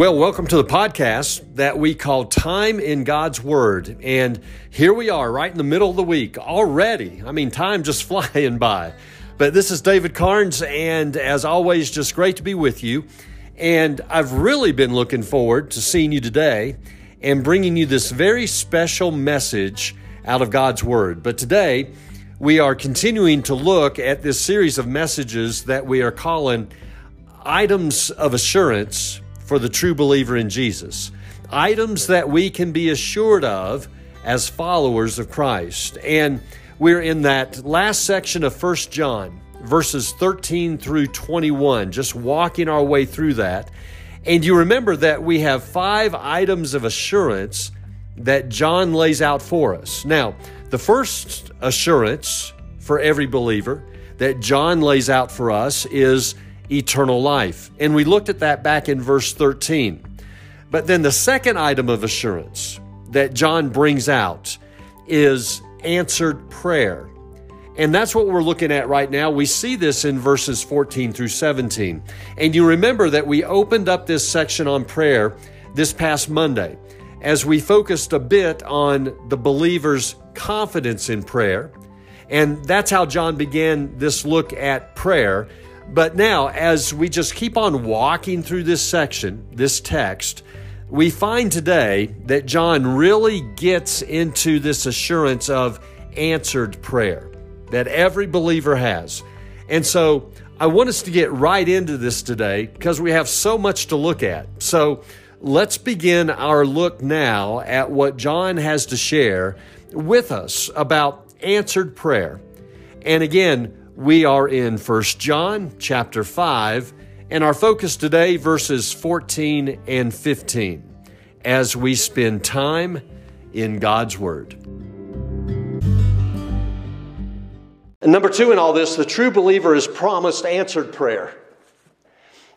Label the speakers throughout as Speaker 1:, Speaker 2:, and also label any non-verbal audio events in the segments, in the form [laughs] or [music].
Speaker 1: Well, welcome to the podcast that we call Time in God's Word. And here we are, right in the middle of the week already. I mean, time just [laughs] flying by. But this is David Carnes, and as always, just great to be with you. And I've really been looking forward to seeing you today and bringing you this very special message out of God's Word. But today, we are continuing to look at this series of messages that we are calling Items of Assurance for the true believer in Jesus. Items that we can be assured of as followers of Christ. And we're in that last section of 1 John, verses 13 through 21, just walking our way through that. And you remember that we have five items of assurance that John lays out for us. Now, the first assurance for every believer that John lays out for us is eternal life. And we looked at that back in verse 13. But then the second item of assurance that John brings out is answered prayer. And that's what we're looking at right now. We see this in verses 14 through 17. And you remember that we opened up this section on prayer this past Monday as we focused a bit on the believer's confidence in prayer. And that's how John began this look at prayer but now, as we just keep on walking through this section, this text, we find today that John really gets into this assurance of answered prayer that every believer has. And so I want us to get right into this today because we have so much to look at. So let's begin our look now at what John has to share with us about answered prayer. And again, we are in 1 John chapter 5, and our focus today, verses 14 and 15, as we spend time in God's Word. And number two in all this, the true believer is promised answered prayer.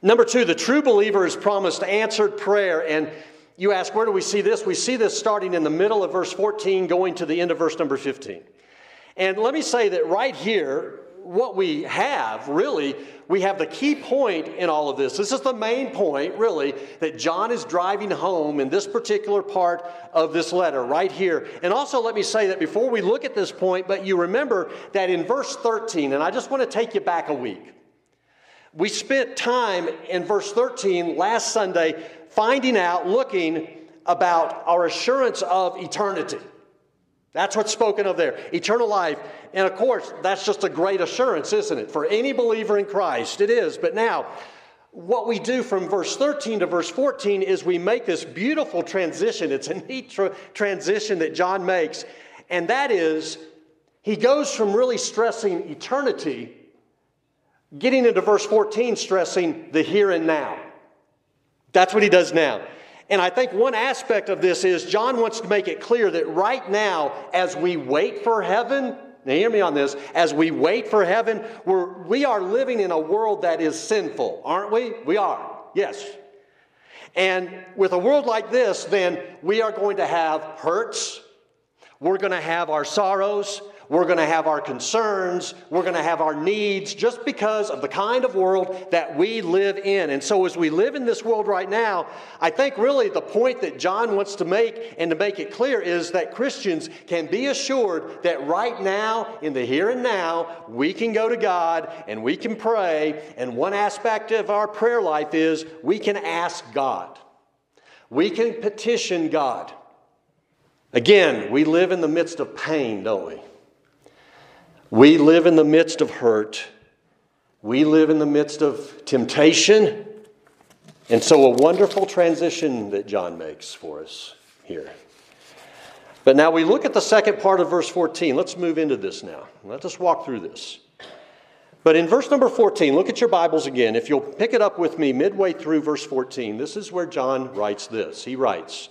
Speaker 1: Number two, the true believer is promised answered prayer. And you ask, where do we see this? We see this starting in the middle of verse 14, going to the end of verse number 15. And let me say that right here, what we have, really, we have the key point in all of this. This is the main point, really, that John is driving home in this particular part of this letter, right here. And also, let me say that before we look at this point, but you remember that in verse 13, and I just want to take you back a week. We spent time in verse 13 last Sunday finding out, looking about our assurance of eternity. That's what's spoken of there eternal life. And of course, that's just a great assurance, isn't it? For any believer in Christ, it is. But now, what we do from verse 13 to verse 14 is we make this beautiful transition. It's a neat tra- transition that John makes. And that is, he goes from really stressing eternity, getting into verse 14, stressing the here and now. That's what he does now. And I think one aspect of this is John wants to make it clear that right now, as we wait for heaven, now hear me on this, as we wait for heaven, we're, we are living in a world that is sinful, aren't we? We are, yes. And with a world like this, then we are going to have hurts, we're going to have our sorrows, we're going to have our concerns. We're going to have our needs just because of the kind of world that we live in. And so, as we live in this world right now, I think really the point that John wants to make and to make it clear is that Christians can be assured that right now, in the here and now, we can go to God and we can pray. And one aspect of our prayer life is we can ask God, we can petition God. Again, we live in the midst of pain, don't we? We live in the midst of hurt. We live in the midst of temptation. And so, a wonderful transition that John makes for us here. But now we look at the second part of verse 14. Let's move into this now. Let us walk through this. But in verse number 14, look at your Bibles again. If you'll pick it up with me midway through verse 14, this is where John writes this. He writes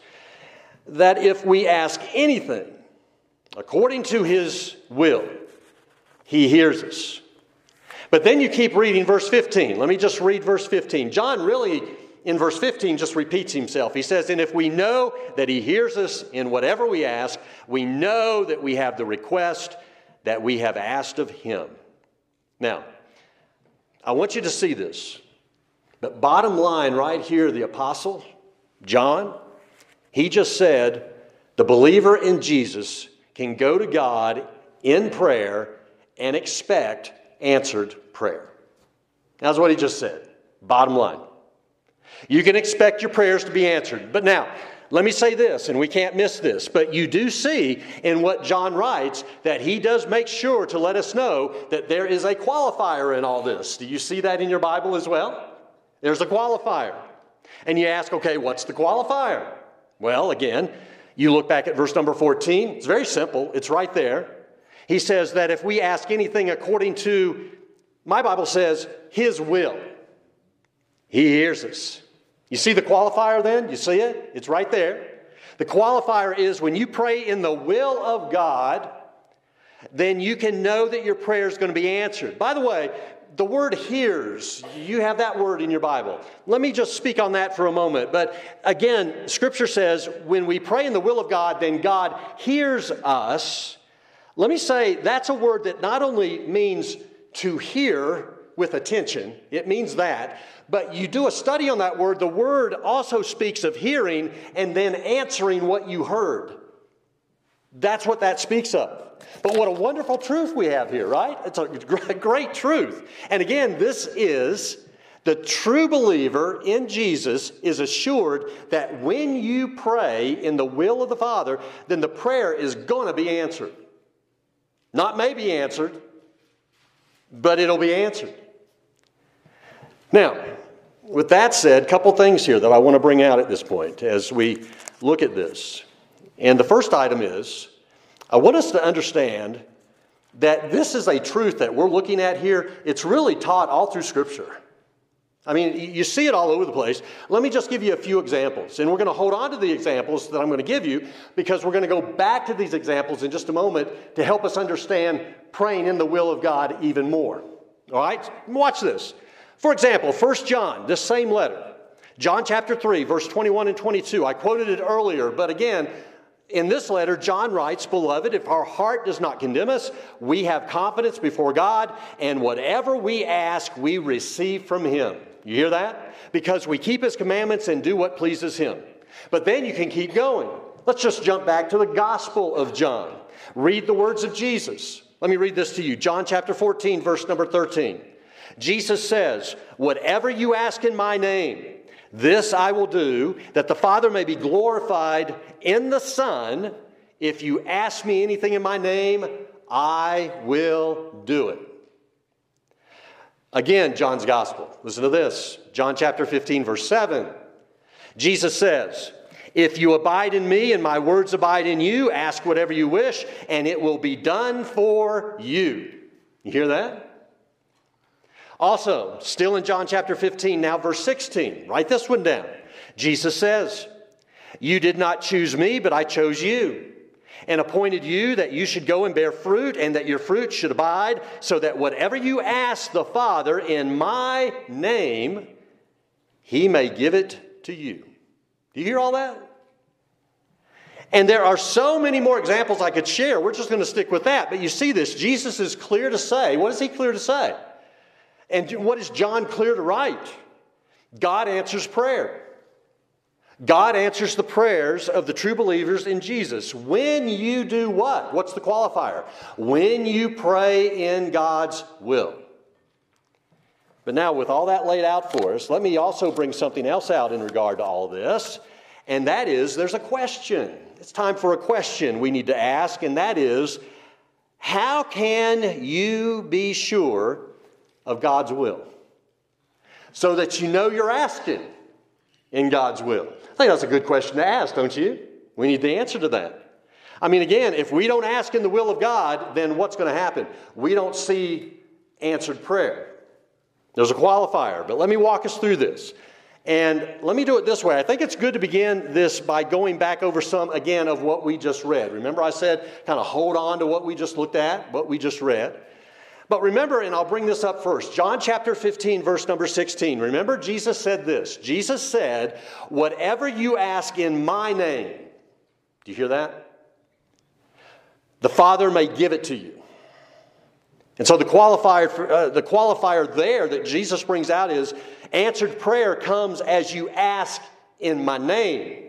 Speaker 1: that if we ask anything according to his will, he hears us. But then you keep reading verse 15. Let me just read verse 15. John really, in verse 15, just repeats himself. He says, And if we know that He hears us in whatever we ask, we know that we have the request that we have asked of Him. Now, I want you to see this. But bottom line, right here, the apostle, John, he just said the believer in Jesus can go to God in prayer and expect answered prayer. That's what he just said. Bottom line. You can expect your prayers to be answered. But now, let me say this, and we can't miss this, but you do see in what John writes that he does make sure to let us know that there is a qualifier in all this. Do you see that in your Bible as well? There's a qualifier. And you ask, okay, what's the qualifier? Well, again, you look back at verse number 14. It's very simple, it's right there. He says that if we ask anything according to, my Bible says, his will, he hears us. You see the qualifier then? You see it? It's right there. The qualifier is when you pray in the will of God, then you can know that your prayer is going to be answered. By the way, the word hears, you have that word in your Bible. Let me just speak on that for a moment. But again, Scripture says when we pray in the will of God, then God hears us. Let me say that's a word that not only means to hear with attention, it means that, but you do a study on that word, the word also speaks of hearing and then answering what you heard. That's what that speaks of. But what a wonderful truth we have here, right? It's a [laughs] great truth. And again, this is the true believer in Jesus is assured that when you pray in the will of the Father, then the prayer is going to be answered. Not maybe answered, but it'll be answered. Now, with that said, a couple things here that I want to bring out at this point as we look at this. And the first item is I want us to understand that this is a truth that we're looking at here. It's really taught all through Scripture. I mean, you see it all over the place. Let me just give you a few examples. And we're going to hold on to the examples that I'm going to give you because we're going to go back to these examples in just a moment to help us understand praying in the will of God even more. All right? Watch this. For example, 1 John, this same letter, John chapter 3, verse 21 and 22. I quoted it earlier, but again, in this letter, John writes, Beloved, if our heart does not condemn us, we have confidence before God, and whatever we ask, we receive from Him. You hear that? Because we keep His commandments and do what pleases Him. But then you can keep going. Let's just jump back to the Gospel of John. Read the words of Jesus. Let me read this to you John chapter 14, verse number 13. Jesus says, Whatever you ask in my name, this I will do, that the Father may be glorified in the Son. If you ask me anything in my name, I will do it. Again, John's Gospel. Listen to this John chapter 15, verse 7. Jesus says, If you abide in me and my words abide in you, ask whatever you wish, and it will be done for you. You hear that? Also, still in John chapter 15, now verse 16, write this one down. Jesus says, You did not choose me, but I chose you and appointed you that you should go and bear fruit and that your fruit should abide, so that whatever you ask the Father in my name, he may give it to you. Do you hear all that? And there are so many more examples I could share. We're just going to stick with that. But you see this. Jesus is clear to say. What is he clear to say? And what is John clear to write? God answers prayer. God answers the prayers of the true believers in Jesus. When you do what? What's the qualifier? When you pray in God's will. But now, with all that laid out for us, let me also bring something else out in regard to all this, and that is there's a question. It's time for a question we need to ask, and that is how can you be sure of God's will so that you know you're asking in God's will? I think that's a good question to ask, don't you? We need the answer to that. I mean, again, if we don't ask in the will of God, then what's going to happen? We don't see answered prayer. There's a qualifier, but let me walk us through this. And let me do it this way. I think it's good to begin this by going back over some, again, of what we just read. Remember, I said kind of hold on to what we just looked at, what we just read. But remember, and I'll bring this up first John chapter 15, verse number 16. Remember, Jesus said this Jesus said, Whatever you ask in my name, do you hear that? The Father may give it to you. And so the qualifier, for, uh, the qualifier there that Jesus brings out is answered prayer comes as you ask in my name.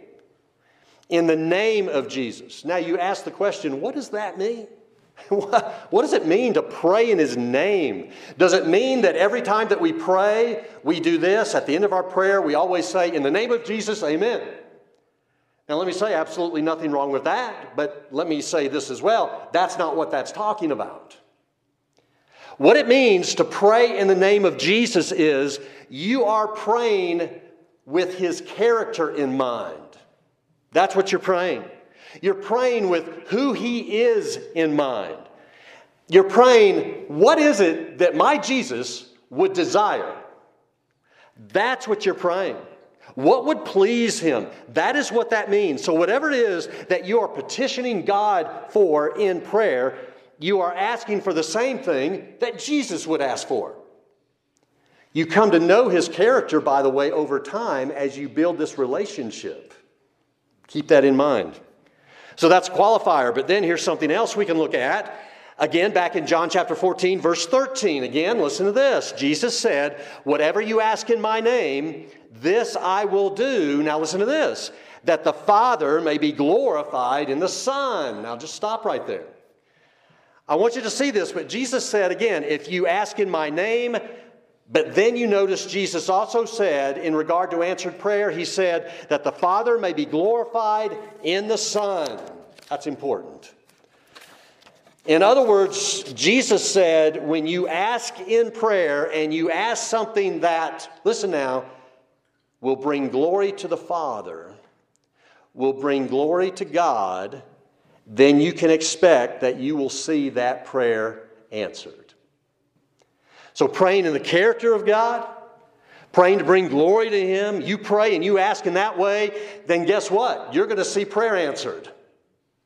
Speaker 1: In the name of Jesus. Now you ask the question, what does that mean? [laughs] What does it mean to pray in His name? Does it mean that every time that we pray, we do this? At the end of our prayer, we always say, In the name of Jesus, Amen. Now, let me say, absolutely nothing wrong with that, but let me say this as well. That's not what that's talking about. What it means to pray in the name of Jesus is you are praying with His character in mind. That's what you're praying. You're praying with who He is in mind. You're praying, what is it that my Jesus would desire? That's what you're praying. What would please Him? That is what that means. So, whatever it is that you are petitioning God for in prayer, you are asking for the same thing that Jesus would ask for. You come to know His character, by the way, over time as you build this relationship. Keep that in mind. So that's a qualifier. But then here's something else we can look at. Again, back in John chapter 14, verse 13. Again, listen to this. Jesus said, Whatever you ask in my name, this I will do. Now listen to this that the Father may be glorified in the Son. Now just stop right there. I want you to see this, but Jesus said again, If you ask in my name, but then you notice Jesus also said, in regard to answered prayer, he said that the Father may be glorified in the Son. That's important. In other words, Jesus said, when you ask in prayer and you ask something that, listen now, will bring glory to the Father, will bring glory to God, then you can expect that you will see that prayer answered. So, praying in the character of God, praying to bring glory to Him, you pray and you ask in that way, then guess what? You're going to see prayer answered.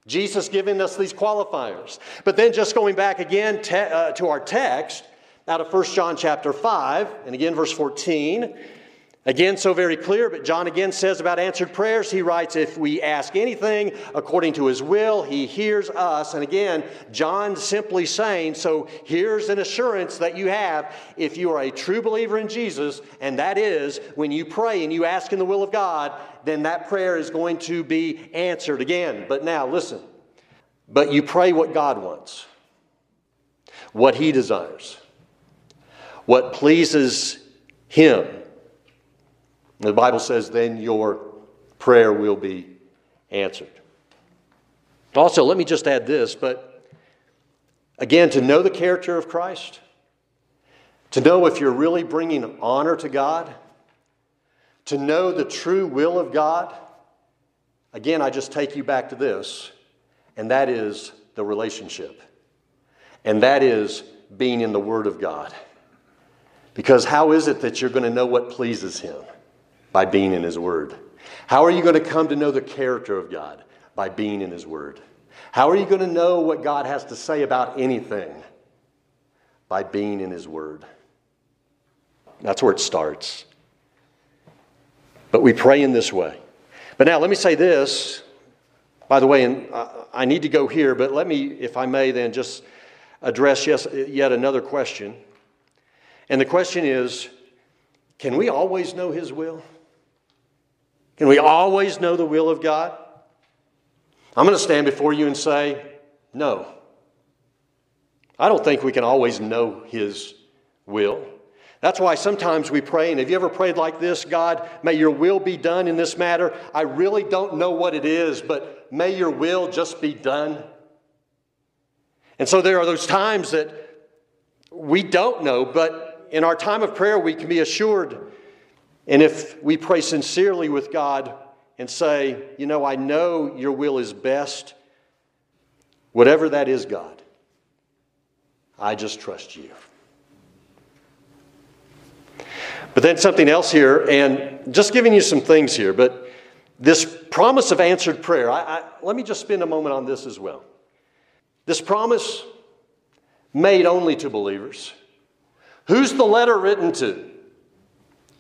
Speaker 1: Jesus giving us these qualifiers. But then, just going back again te- uh, to our text out of 1 John chapter 5, and again, verse 14. Again, so very clear, but John again says about answered prayers, he writes, If we ask anything according to his will, he hears us. And again, John simply saying, So here's an assurance that you have if you are a true believer in Jesus, and that is when you pray and you ask in the will of God, then that prayer is going to be answered again. But now, listen, but you pray what God wants, what he desires, what pleases him. The Bible says, then your prayer will be answered. Also, let me just add this, but again, to know the character of Christ, to know if you're really bringing honor to God, to know the true will of God, again, I just take you back to this, and that is the relationship. And that is being in the Word of God. Because how is it that you're going to know what pleases Him? By being in His Word. How are you going to come to know the character of God? By being in His Word. How are you going to know what God has to say about anything? By being in His Word. That's where it starts. But we pray in this way. But now, let me say this. By the way, and I need to go here, but let me, if I may, then just address yes, yet another question. And the question is can we always know His will? Can we always know the will of God? I'm going to stand before you and say, no. I don't think we can always know His will. That's why sometimes we pray, and have you ever prayed like this? God, may your will be done in this matter. I really don't know what it is, but may your will just be done. And so there are those times that we don't know, but in our time of prayer, we can be assured and if we pray sincerely with God and say, you know, I know your will is best, whatever that is, God, I just trust you. But then something else here, and just giving you some things here, but this promise of answered prayer, I, I, let me just spend a moment on this as well. This promise made only to believers. Who's the letter written to?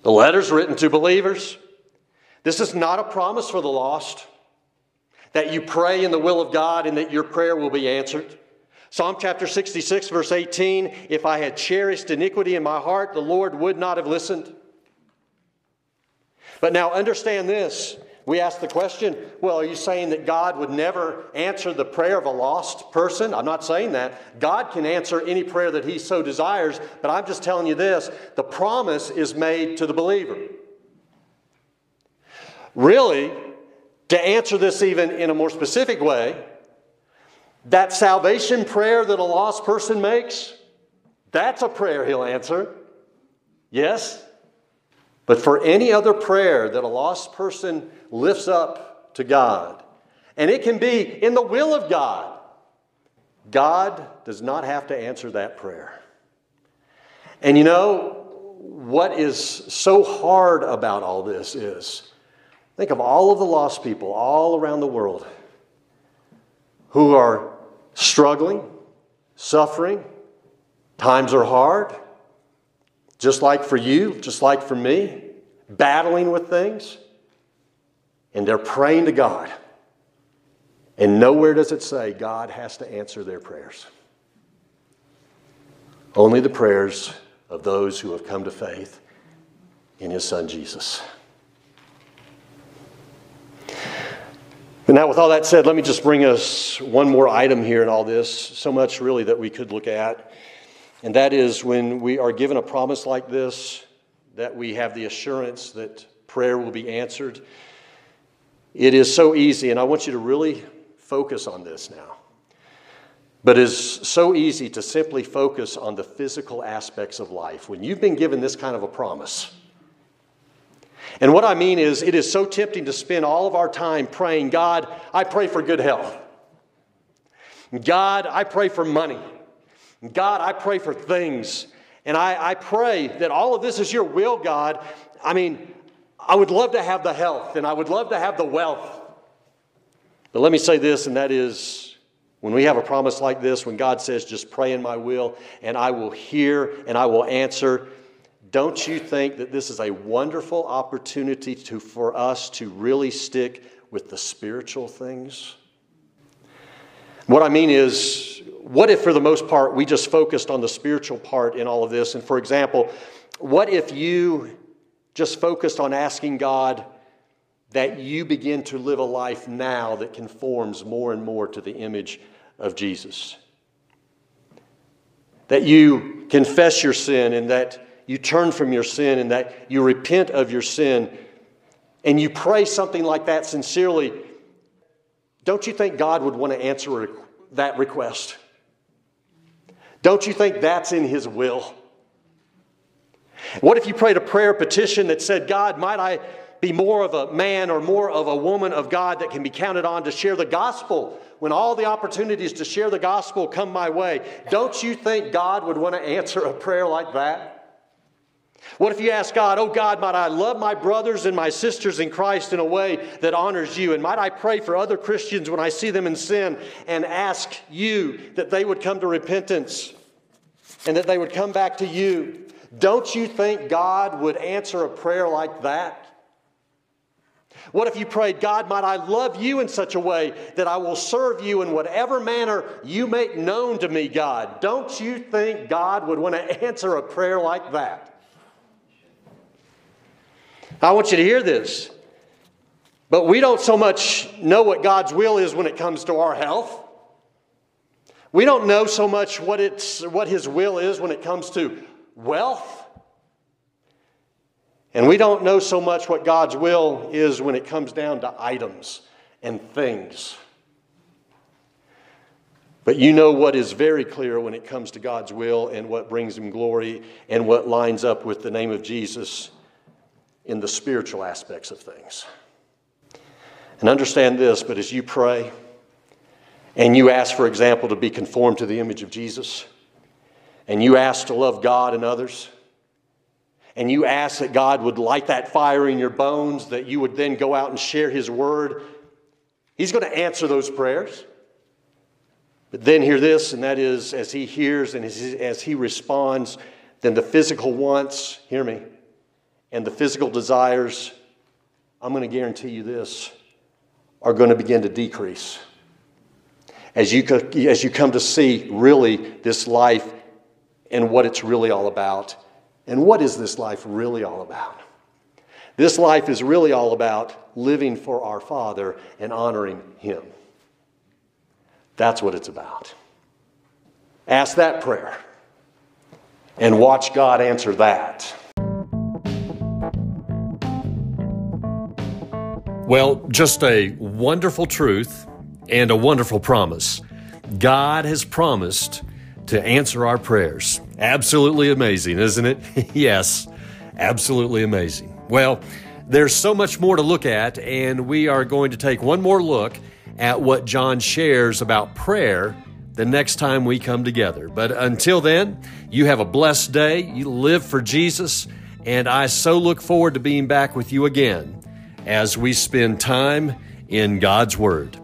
Speaker 1: The letter's written to believers. This is not a promise for the lost that you pray in the will of God and that your prayer will be answered. Psalm chapter 66, verse 18 If I had cherished iniquity in my heart, the Lord would not have listened. But now understand this. We ask the question well, are you saying that God would never answer the prayer of a lost person? I'm not saying that. God can answer any prayer that He so desires, but I'm just telling you this the promise is made to the believer. Really, to answer this even in a more specific way, that salvation prayer that a lost person makes, that's a prayer He'll answer. Yes? But for any other prayer that a lost person lifts up to God, and it can be in the will of God, God does not have to answer that prayer. And you know, what is so hard about all this is think of all of the lost people all around the world who are struggling, suffering, times are hard just like for you, just like for me, battling with things. And they're praying to God. And nowhere does it say God has to answer their prayers. Only the prayers of those who have come to faith in his son Jesus. And now, with all that said, let me just bring us one more item here in all this. So much, really, that we could look at. And that is when we are given a promise like this, that we have the assurance that prayer will be answered. It is so easy, and I want you to really focus on this now. But it's so easy to simply focus on the physical aspects of life when you've been given this kind of a promise. And what I mean is, it is so tempting to spend all of our time praying, God, I pray for good health. God, I pray for money. God, I pray for things. And I, I pray that all of this is your will, God. I mean, I would love to have the health and I would love to have the wealth. But let me say this, and that is when we have a promise like this, when God says, just pray in my will, and I will hear and I will answer, don't you think that this is a wonderful opportunity to, for us to really stick with the spiritual things? What I mean is, what if, for the most part, we just focused on the spiritual part in all of this? And for example, what if you just focused on asking God that you begin to live a life now that conforms more and more to the image of Jesus? That you confess your sin and that you turn from your sin and that you repent of your sin and you pray something like that sincerely, don't you think God would want to answer that request? Don't you think that's in His will? What if you prayed a prayer petition that said, God, might I be more of a man or more of a woman of God that can be counted on to share the gospel when all the opportunities to share the gospel come my way? Don't you think God would want to answer a prayer like that? What if you ask God, Oh God, might I love my brothers and my sisters in Christ in a way that honors you? And might I pray for other Christians when I see them in sin and ask you that they would come to repentance and that they would come back to you? Don't you think God would answer a prayer like that? What if you prayed, God, might I love you in such a way that I will serve you in whatever manner you make known to me, God? Don't you think God would want to answer a prayer like that? I want you to hear this. But we don't so much know what God's will is when it comes to our health. We don't know so much what, it's, what His will is when it comes to wealth. And we don't know so much what God's will is when it comes down to items and things. But you know what is very clear when it comes to God's will and what brings Him glory and what lines up with the name of Jesus in the spiritual aspects of things. And understand this, but as you pray and you ask, for example, to be conformed to the image of Jesus, and you ask to love God and others, and you ask that God would light that fire in your bones, that you would then go out and share His word, He's going to answer those prayers. But then hear this, and that is as He hears and as He responds, then the physical wants, hear me, and the physical desires, I'm going to guarantee you this, are going to begin to decrease. As you, as you come to see really this life and what it's really all about. And what is this life really all about? This life is really all about living for our Father and honoring Him. That's what it's about. Ask that prayer and watch God answer that.
Speaker 2: Well, just a wonderful truth and a wonderful promise. God has promised to answer our prayers. Absolutely amazing, isn't it? [laughs] yes, absolutely amazing. Well, there's so much more to look at, and we are going to take one more look at what John shares about prayer the next time we come together. But until then, you have a blessed day. You live for Jesus, and I so look forward to being back with you again as we spend time in God's Word.